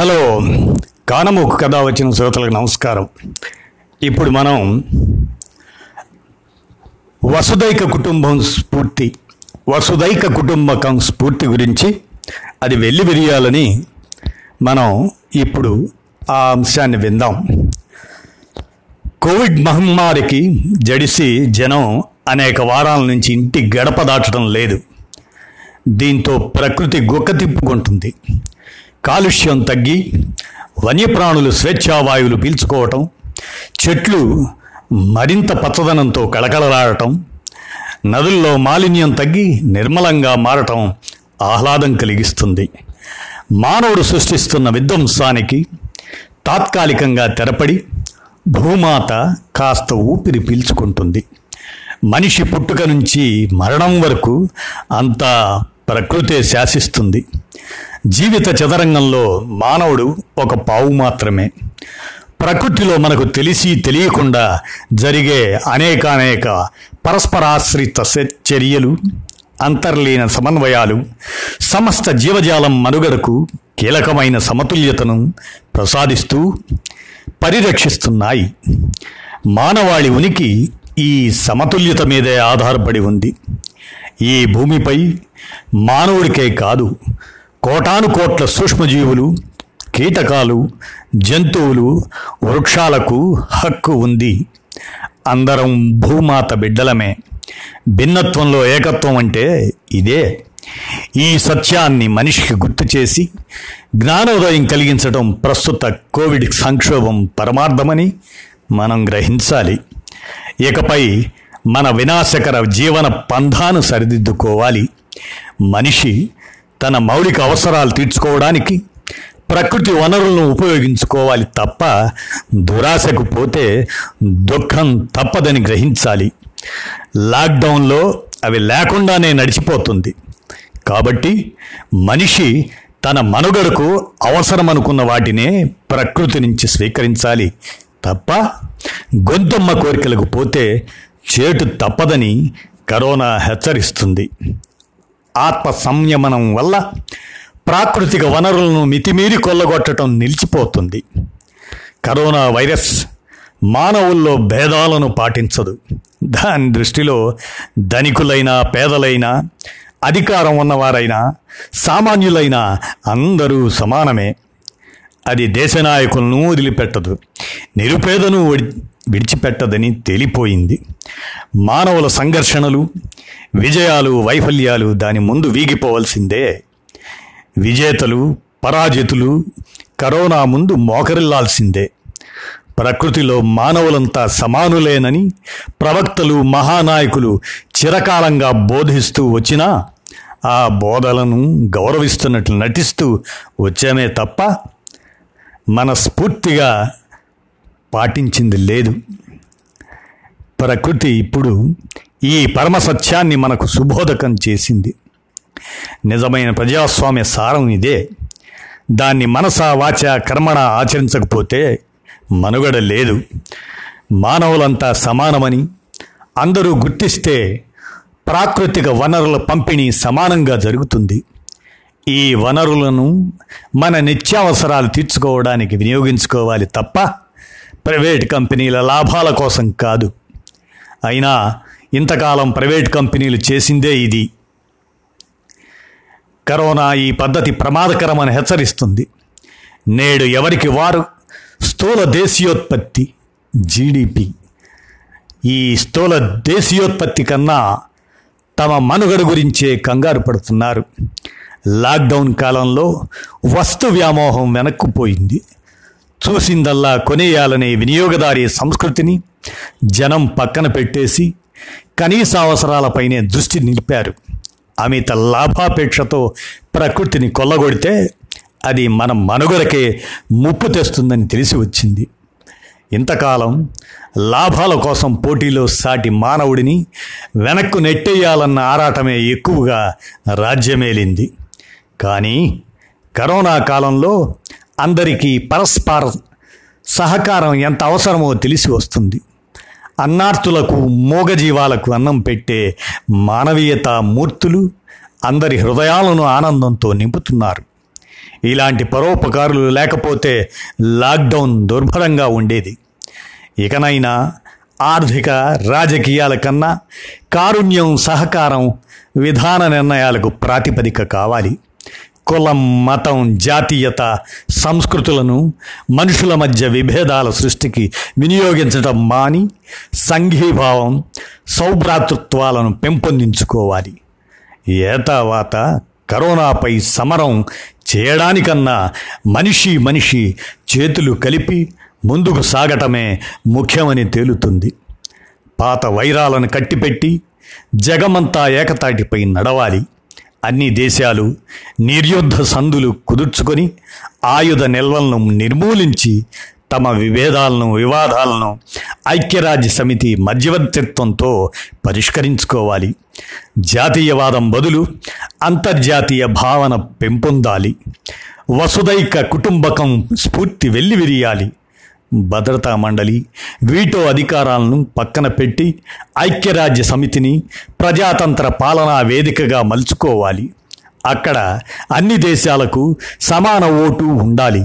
Hello. కానమూకు కథ వచ్చిన శ్రోతలకు నమస్కారం. ఇప్పుడు మనం వసుదైక కుటుంబం స్ఫూర్తి వసుదైక కుటుంబకం స్ఫూర్తి గురించి అది వెళ్ళి విరియాలని మనం ఇప్పుడు ఆ అంశాన్ని విందాం. కోవిడ్ మహమ్మారికి జడిసి జనం అనేక వారాల నుంచి ఇంటి గడప దాటడం లేదు. దీంతో ప్రకృతి గుక్క తిప్పుకుంటుంది కాలుష్యం తగ్గి వన్యప్రాణులు స్వేచ్ఛావాయువులు పీల్చుకోవటం చెట్లు మరింత పచ్చదనంతో కళకళలాడటం నదుల్లో మాలిన్యం తగ్గి నిర్మలంగా మారటం ఆహ్లాదం కలిగిస్తుంది. మానవుడు సృష్టిస్తున్న విధ్వంసానికి తాత్కాలికంగా తెరపడి భూమాత కాస్త ఊపిరి పీల్చుకుంటుంది. మనిషి పుట్టుక నుంచి మరణం వరకు అంతా ప్రకృతే శాసిస్తుంది. జీవిత చదరంగంలో మానవుడు ఒక పావు మాత్రమే. ప్రకృతిలో మనకు తెలిసి తెలియకుండా జరిగే అనేకానేక పరస్పరాశ్రిత చర్యలు అంతర్లీన సమన్వయాలు సమస్త జీవజాలం మనుగడకు కీలకమైన సమతుల్యతను ప్రసాదిస్తూ పరిరక్షిస్తున్నాయి. మానవాళి ఉనికి ఈ సమతుల్యత మీదే ఆధారపడి ఉంది. ఈ భూమిపై మానవుడికే కాదు కోటాను కోట్ల సూక్ష్మజీవులు కీటకాలు జంతువులు వృక్షాలకు హక్కు ఉంది. అందరం భూమాత బిడ్డలమే. భిన్నత్వంలో ఏకత్వం అంటే ఇదే. ఈ సత్యాన్ని మనిషికి గుర్తు చేసి జ్ఞానోదయం కలిగించడం ప్రస్తుత కోవిడ్ సంక్షోభం పరమార్థమని మనం గ్రహించాలి. ఇకపై మన వినాశకర జీవన పంధాను సరిదిద్దుకోవాలి. మనిషి తన మౌలిక అవసరాలు తీర్చుకోవడానికి ప్రకృతి వనరులను ఉపయోగించుకోవాలి తప్ప దురాశకు పోతే దుఃఖం తప్పదని గ్రహించాలి. లాక్డౌన్లో అవి లేకుండానే నడిచిపోతుంది. కాబట్టి మనిషి తన మనుగడకు అవసరమనుకున్న వాటినే ప్రకృతి నుంచి స్వీకరించాలి. తప్ప గొంతమ్మ కోరికలకు పోతే చేటు తప్పదని కరోనా హెచ్చరిస్తుంది. ఆత్మ సంయమనం వల్ల ప్రాకృతిక వనరులను మితిమీరి కొల్లగొట్టడం నిలిచిపోతుంది. కరోనా వైరస్ మానవుల్లో భేదాలను పాటించదు. దాని దృష్టిలో ధనికులైనా పేదలైనా అధికారం ఉన్నవారైనా సామాన్యులైనా అందరూ సమానమే. అది దేశ నాయకులను వదిలిపెట్టదు. నిరుపేదను విడిచిపెట్టదని తేలిపోయింది. మానవుల సంఘర్షణలు విజయాలు వైఫల్యాలు దాని ముందు వీగిపోవలసిందే. విజేతలు పరాజితులు కరోనా ముందు మోకరిల్లాల్సిందే. ప్రకృతిలో మానవులంతా సమానులేనని ప్రవక్తలు మహానాయకులు చిరకాలంగా బోధిస్తూ వచ్చినా ఆ బోధలను గౌరవిస్తున్నట్లు నటిస్తూ వచ్చామే తప్ప మనస్ఫూర్తిగా పాటించింది లేదు. ప్రకృతి ఇప్పుడు ఈ పరమ సత్యాన్ని మనకు సుబోధకం చేసింది. నిజమైన ప్రజాస్వామ్య సారం ఇదే. దాన్ని మనస వాచ కర్మణ ఆచరించకపోతే మనుగడ లేదు. మానవులంతా సమానమని అందరూ గుర్తిస్తే ప్రాకృతిక వనరుల పంపిణీ సమానంగా జరుగుతుంది. ఈ వనరులను మన నిత్యావసరాలు తీర్చుకోవడానికి వినియోగించుకోవాలి తప్ప ప్రైవేట్ కంపెనీల లాభాల కోసం కాదు. అయినా ఇంతకాలం ప్రైవేట్ కంపెనీలు చేసిందే ఇది. కరోనా ఈ పద్ధతి ప్రమాదకరమని హెచ్చరిస్తుంది. నేడు ఎవరికి వారు స్థూల దేశీయోత్పత్తి జీడిపి ఈ స్థూల దేశీయోత్పత్తి కన్నా తమ మనుగడ గురించే కంగారు పడుతున్నారు. లాక్డౌన్ కాలంలో వస్తు వ్యామోహం వెనక్కుపోయింది చూసిందల్లా కొనేయాలనే వినియోగదారీ సంస్కృతిని జనం పక్కన పెట్టేసి కనీస అవసరాలపైనే దృష్టి నిలిపారు. అమిత లాభాపేక్షతో ప్రకృతిని కొల్లగొడితే అది మన మనుగడకే ముప్పు తెస్తుందని తెలిసి వచ్చింది. ఇంతకాలం లాభాల కోసం పోటీలో సాటి మానవుడిని వెనక్కు నెట్టేయాలన్న ఆరాటమే ఎక్కువగా రాజ్యమేలింది. కానీ కరోనా కాలంలో అందరికీ పరస్పర సహకారం ఎంత అవసరమో తెలిసి వస్తుంది. అన్నార్తులకు మూగజీవాలకు అన్నం పెట్టే మానవీయత మూర్తులు అందరి హృదయాలను ఆనందంతో నింపుతున్నారు. ఇలాంటి పరోపకారులు లేకపోతే లాక్డౌన్ దుర్భరంగా ఉండేది. ఇకనైనా ఆర్థిక రాజకీయాల కన్నా కారుణ్యం సహకారం విధాన నిర్ణయాలకు ప్రాతిపదిక కావాలి. కులం మతం జాతీయత సంస్కృతులను మనుషుల మధ్య విభేదాల సృష్టికి వినియోగించడం మాని సంఘీభావం సౌభ్రాతృత్వాలను పెంపొందించుకోవాలి. ఏతావాత కరోనాపై సమరం చేయడానికన్నా మనిషి మనిషి చేతులు కలిపి ముందుకు సాగటమే ముఖ్యమని తేలుతుంది. పాత వైరాలను కట్టిపెట్టి జగమంతా ఏకతాటిపై నడవాలి. అన్ని దేశాలు నిర్యుద్ధ సందులు కుదుర్చుకొని ఆయుధ నిల్వలను నిర్మూలించి తమ విభేదాలను వివాదాలను ఐక్యరాజ్య సమితి మధ్యవర్తిత్వంతో పరిష్కరించుకోవాలి. జాతీయవాదం బదులు అంతర్జాతీయ భావన పెంపొందాలి. వసుదైక కుటుంబకం స్ఫూర్తి వెల్లివిరియాలి. భద్రతా మండలి వీటో అధికారాలను పక్కన పెట్టి ఐక్యరాజ్య సమితిని ప్రజాతంత్ర పాలనా వేదికగా మలుచుకోవాలి. అక్కడ అన్ని దేశాలకు సమాన ఓటు ఉండాలి.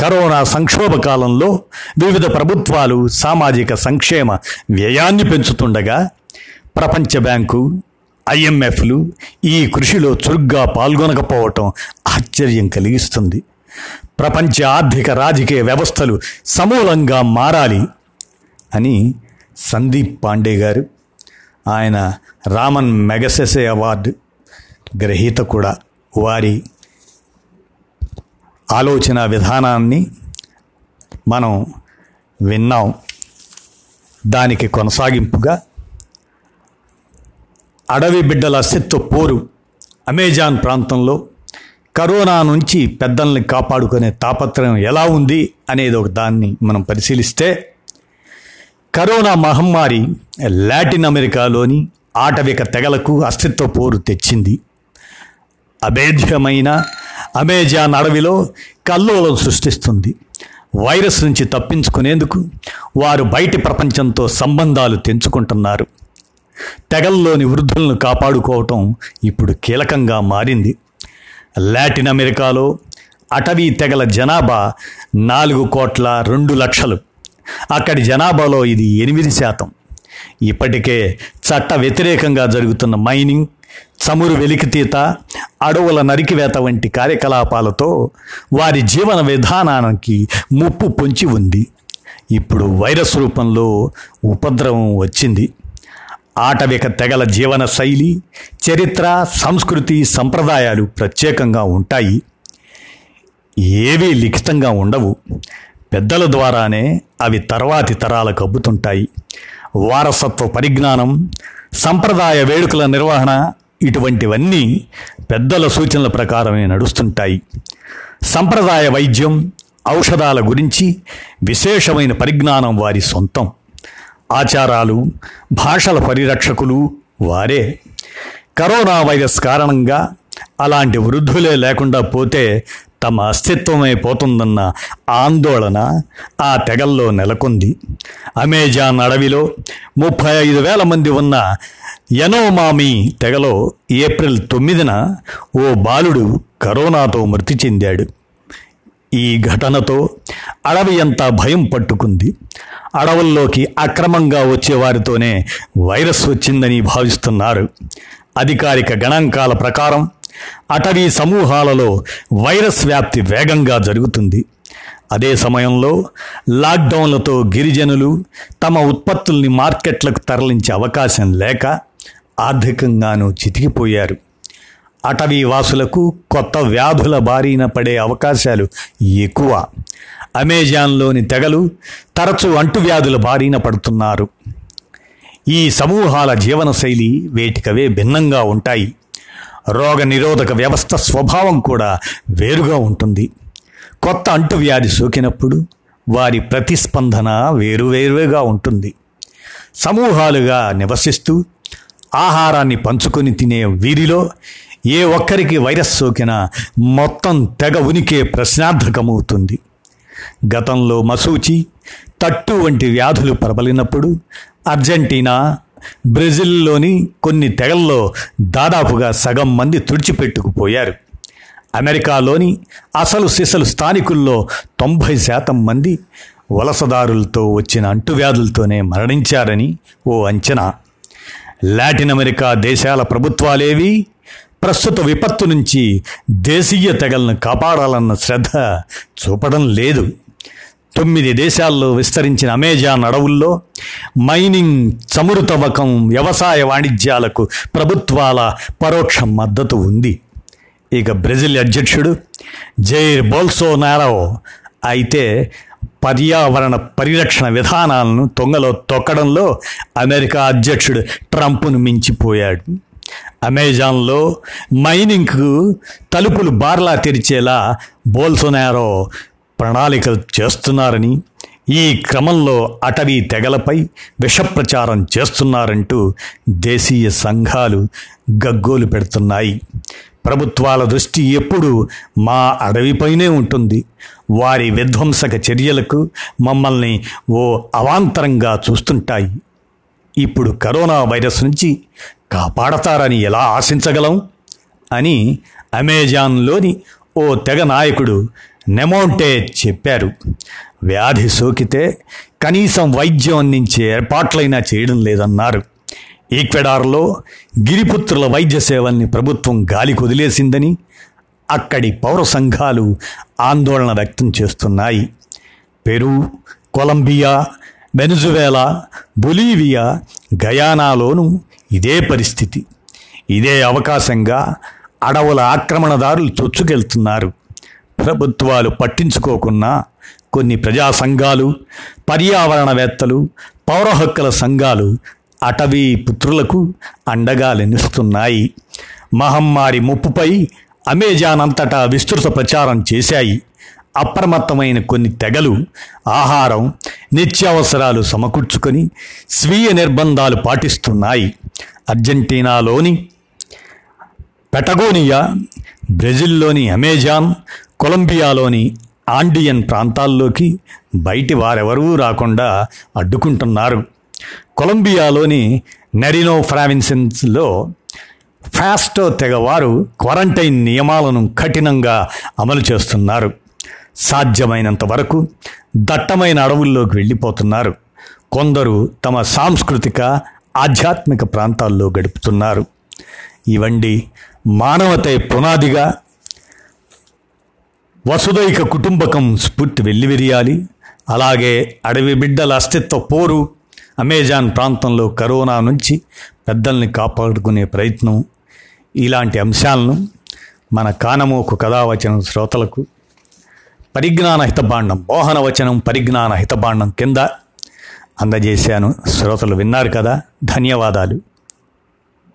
కరోనా సంక్షోభ కాలంలో వివిధ ప్రభుత్వాలు సామాజిక సంక్షేమ వ్యయాన్ని పెంచుతుండగా ప్రపంచ బ్యాంకు ఐఎంఎఫ్లు ఈ కృషిలో చురుగ్గా పాల్గొనకపోవటం ఆశ్చర్యం కలిగిస్తుంది. ప్రపంచ ఆర్థిక రాజకీయ వ్యవస్థలు సమూలంగా మారాలి అని సందీప్ పాండే గారు ఆయన రామన్ మెగసెసే అవార్డు గ్రహీత కూడా. వారి ఆలోచన విధానాన్ని మనం విన్నాం. దానికి కొనసాగింపుగా అడవి బిడ్డల అస్తిత్వ పోరు అమెజాన్ ప్రాంతంలో కరోనా నుంచి పెద్దల్ని కాపాడుకునే తాపత్రయం ఎలా ఉంది అనేది ఒక దాన్ని మనం పరిశీలిస్తే కరోనా మహమ్మారి లాటిన్ అమెరికాలోని ఆటవిక తెగలకు అస్తిత్వ పోరు తెచ్చింది. అభేద్యమైన అమెజాన్ అడవిలో కల్లోలం సృష్టిస్తుంది. వైరస్ నుంచి తప్పించుకునేందుకు వారు బయటి ప్రపంచంతో సంబంధాలు తెంచుకుంటున్నారు. తెగల్లోని వృద్ధులను కాపాడుకోవటం ఇప్పుడు కీలకంగా మారింది. లాటిన్ అమెరికాలో అటవీ తెగల జనాభా నాలుగు కోట్ల రెండు లక్షలు. అక్కడి జనాభాలో ఇది ఎనిమిది శాతం. ఇప్పటికే చట్ట వ్యతిరేకంగా జరుగుతున్న మైనింగ్ చమురు వెలికితీత అడవుల నరికివేత వంటి కార్యకలాపాలతో వారి జీవన విధానానికి ముప్పు పొంచి ఉంది. ఇప్పుడు వైరస్ రూపంలో ఉపద్రవం వచ్చింది. ఆటవిక తెగల జీవన శైలి చరిత్ర సంస్కృతి సంప్రదాయాలు ప్రత్యేకంగా ఉంటాయి. ఏవీ లిఖితంగా ఉండవు. పెద్దల ద్వారానే అవి తర్వాతి తరాలకు అబ్బుతుంటాయి. వారసత్వ పరిజ్ఞానం సంప్రదాయ వేడుకల నిర్వహణ ఇటువంటివన్నీ పెద్దల సూచనల ప్రకారమే నడుస్తుంటాయి. సంప్రదాయ వైద్యం ఔషధాల గురించి విశేషమైన పరిజ్ఞానం వారి సొంతం. ఆచారాలు భాషల పరిరక్షకులు వారే. కరోనా వైరస్ కారణంగా అలాంటి వృద్ధులే లేకుండా పోతే తమ అస్తిత్వమే పోతుందన్న ఆందోళన ఆ తెగల్లో నెలకొంది. అమెజాన్ అడవిలో ముప్పై ఐదు వేల మంది ఉన్న యనోమామి తెగలో ఏప్రిల్ తొమ్మిదిన ఓ బాలుడు కరోనాతో మృతి చెందాడు. ఈ ఘటనతో అడవి అంతా భయం పట్టుకుంది. అడవుల్లోకి అక్రమంగా వచ్చేవారితోనే వైరస్ వచ్చిందని భావిస్తున్నారు. అధికారిక గణాంకాల ప్రకారం అటవీ సమూహాలలో వైరస్ వ్యాప్తి వేగంగా జరుగుతుంది. అదే సమయంలో లాక్డౌన్లతో గిరిజనులు తమ ఉత్పత్తుల్ని మార్కెట్లకు తరలించే అవకాశం లేక ఆర్థికంగానూ చితికిపోయారు. అటవీ వాసులకు కొత్త వ్యాధుల బారిన పడే అవకాశాలు ఎక్కువ. అమెజాన్లోని తెగలు తరచూ అంటువ్యాధుల బారిన పడుతున్నారు. ఈ సమూహాల జీవనశైలి వేటికవే భిన్నంగా ఉంటాయి. రోగ నిరోధక వ్యవస్థ స్వభావం కూడా వేరుగా ఉంటుంది. కొత్త అంటువ్యాధి సోకినప్పుడు వారి ప్రతిస్పందన వేరువేరుగా ఉంటుంది. సమూహాలుగా నివసిస్తూ ఆహారాన్ని పంచుకొని తినే వీరిలో ఏ ఒక్కరికి వైరస్ సోకినా మొత్తం తెగ ఉనికే ప్రశ్నార్థకమవుతుంది. గతంలో మసూచి తట్టు వంటి వ్యాధులు ప్రబలినప్పుడు అర్జెంటీనా బ్రెజిల్లోని కొన్ని తెగల్లో దాదాపుగా సగం మంది తుడిచిపెట్టుకుపోయారు. అమెరికాలోని అసలు సిసలు స్థానికుల్లో తొంభై శాతం మంది వలసదారులతో వచ్చిన అంటువ్యాధులతోనే మరణించారని ఓ అంచనా. లాటిన్ అమెరికా దేశాల ప్రభుత్వాలేవి ప్రస్తుత విపత్తు నుంచి దేశీయ తెగలను కాపాడాలన్న శ్రద్ధ చూపడం లేదు. తొమ్మిది దేశాల్లో విస్తరించిన అమెజాన్ అడవుల్లో మైనింగ్ చమురు తవ్వకం వ్యవసాయ వాణిజ్యాలకు ప్రభుత్వాల పరోక్ష మద్దతు ఉంది. ఇక బ్రెజిల్ అధ్యక్షుడు జైర్ బోల్సోనారో అయితే పర్యావరణ పరిరక్షణ విధానాలను తొంగలో తొక్కడంలో అమెరికా అధ్యక్షుడు ట్రంప్ను మించిపోయాడు. అమెజాన్లో మైనింగ్కు తలుపులు బార్లా తెరిచేలా బోల్సోనారో ప్రణాళికలు చేస్తున్నారని ఈ క్రమంలో అటవీ తెగలపై విషప్రచారం చేస్తున్నారంటూ దేశీయ సంఘాలు గగ్గోలు పెడుతున్నాయి. ప్రభుత్వాల దృష్టి ఎప్పుడు మా అడవిపైనే ఉంటుంది. వారి విధ్వంసక చర్యలకు మమ్మల్ని ఓ అవాంతరంగా చూస్తుంటాయి. ఇప్పుడు కరోనా వైరస్ నుంచి కాపాడతారని ఎలా ఆశించగలం? అని అమెజాన్లోని ఓ తెగ నాయకుడు నెమోంటే చెప్పారు. వ్యాధి సోకితే కనీసం వైద్యం అందించే ఏర్పాట్లైనా చేయడం లేదన్నారు. ఈక్వెడార్లో గిరిపుత్రుల వైద్య సేవల్ని ప్రభుత్వం గాలి వదిలేసిందని అక్కడి పౌర సంఘాలు ఆందోళన వ్యక్తం చేస్తున్నాయి. పెరు కొలంబియా వెనుజువేలా బొలీవియా గయానాలోనూ ఇదే పరిస్థితి. ఇదే అవకాశంగా అడవుల ఆక్రమణదారులు చొచ్చుకెళ్తున్నారు. ప్రభుత్వాలు పట్టించుకోకున్నా కొన్ని ప్రజా సంఘాలు పర్యావరణవేత్తలు పౌర హక్కుల సంఘాలు అటవీ పుత్రులకు అండగా లెనిస్తున్నాయి మహమ్మారి ముప్పుపై అమెజాన్ అంతటా విస్తృత ప్రచారం చేశాయి. అప్రమత్తమైన కొన్ని తెగలు ఆహారం నిత్యావసరాలు సమకూర్చుకొని స్వీయ నిర్బంధాలు పాటిస్తున్నాయి. అర్జెంటీనాలోని పెటగోనియా బ్రెజిల్లోని అమెజాన్ కొలంబియాలోని ఆండియన్ ప్రాంతాల్లోకి బయటి వారెవరూ రాకుండా అడ్డుకుంటున్నారు. కొలంబియాలోని నెరినో ప్రావిన్సెన్స్లో ఫాస్టో తెగవారు క్వారంటైన్ నియమాలను కఠినంగా అమలు చేస్తున్నారు. సాధ్యమైనంత వరకు దట్టమైన అడవుల్లోకి వెళ్ళిపోతున్నారు. కొందరు తమ సాంస్కృతిక ఆధ్యాత్మిక ప్రాంతాల్లో గడుపుతున్నారు. ఇవండి మానవతే పునాదిగా వసుదైక కుటుంబకం స్ఫూర్తి వెల్లివిరియాలి. అలాగే అడవి బిడ్డల అస్తిత్వ పోరు అమెజాన్ ప్రాంతంలో కరోనా నుంచి పెద్దల్ని కాపాడుకునే ప్రయత్నం ఇలాంటి అంశాలను మన కానమోకు కథావచన శ్రోతలకు పరిజ్ఞాన హితబాండం మోహన వచనం పరిజ్ఞాన హితబాండం కింద అందజేశాను. శ్రోతలు విన్నారు కదా. ధన్యవాదాలు.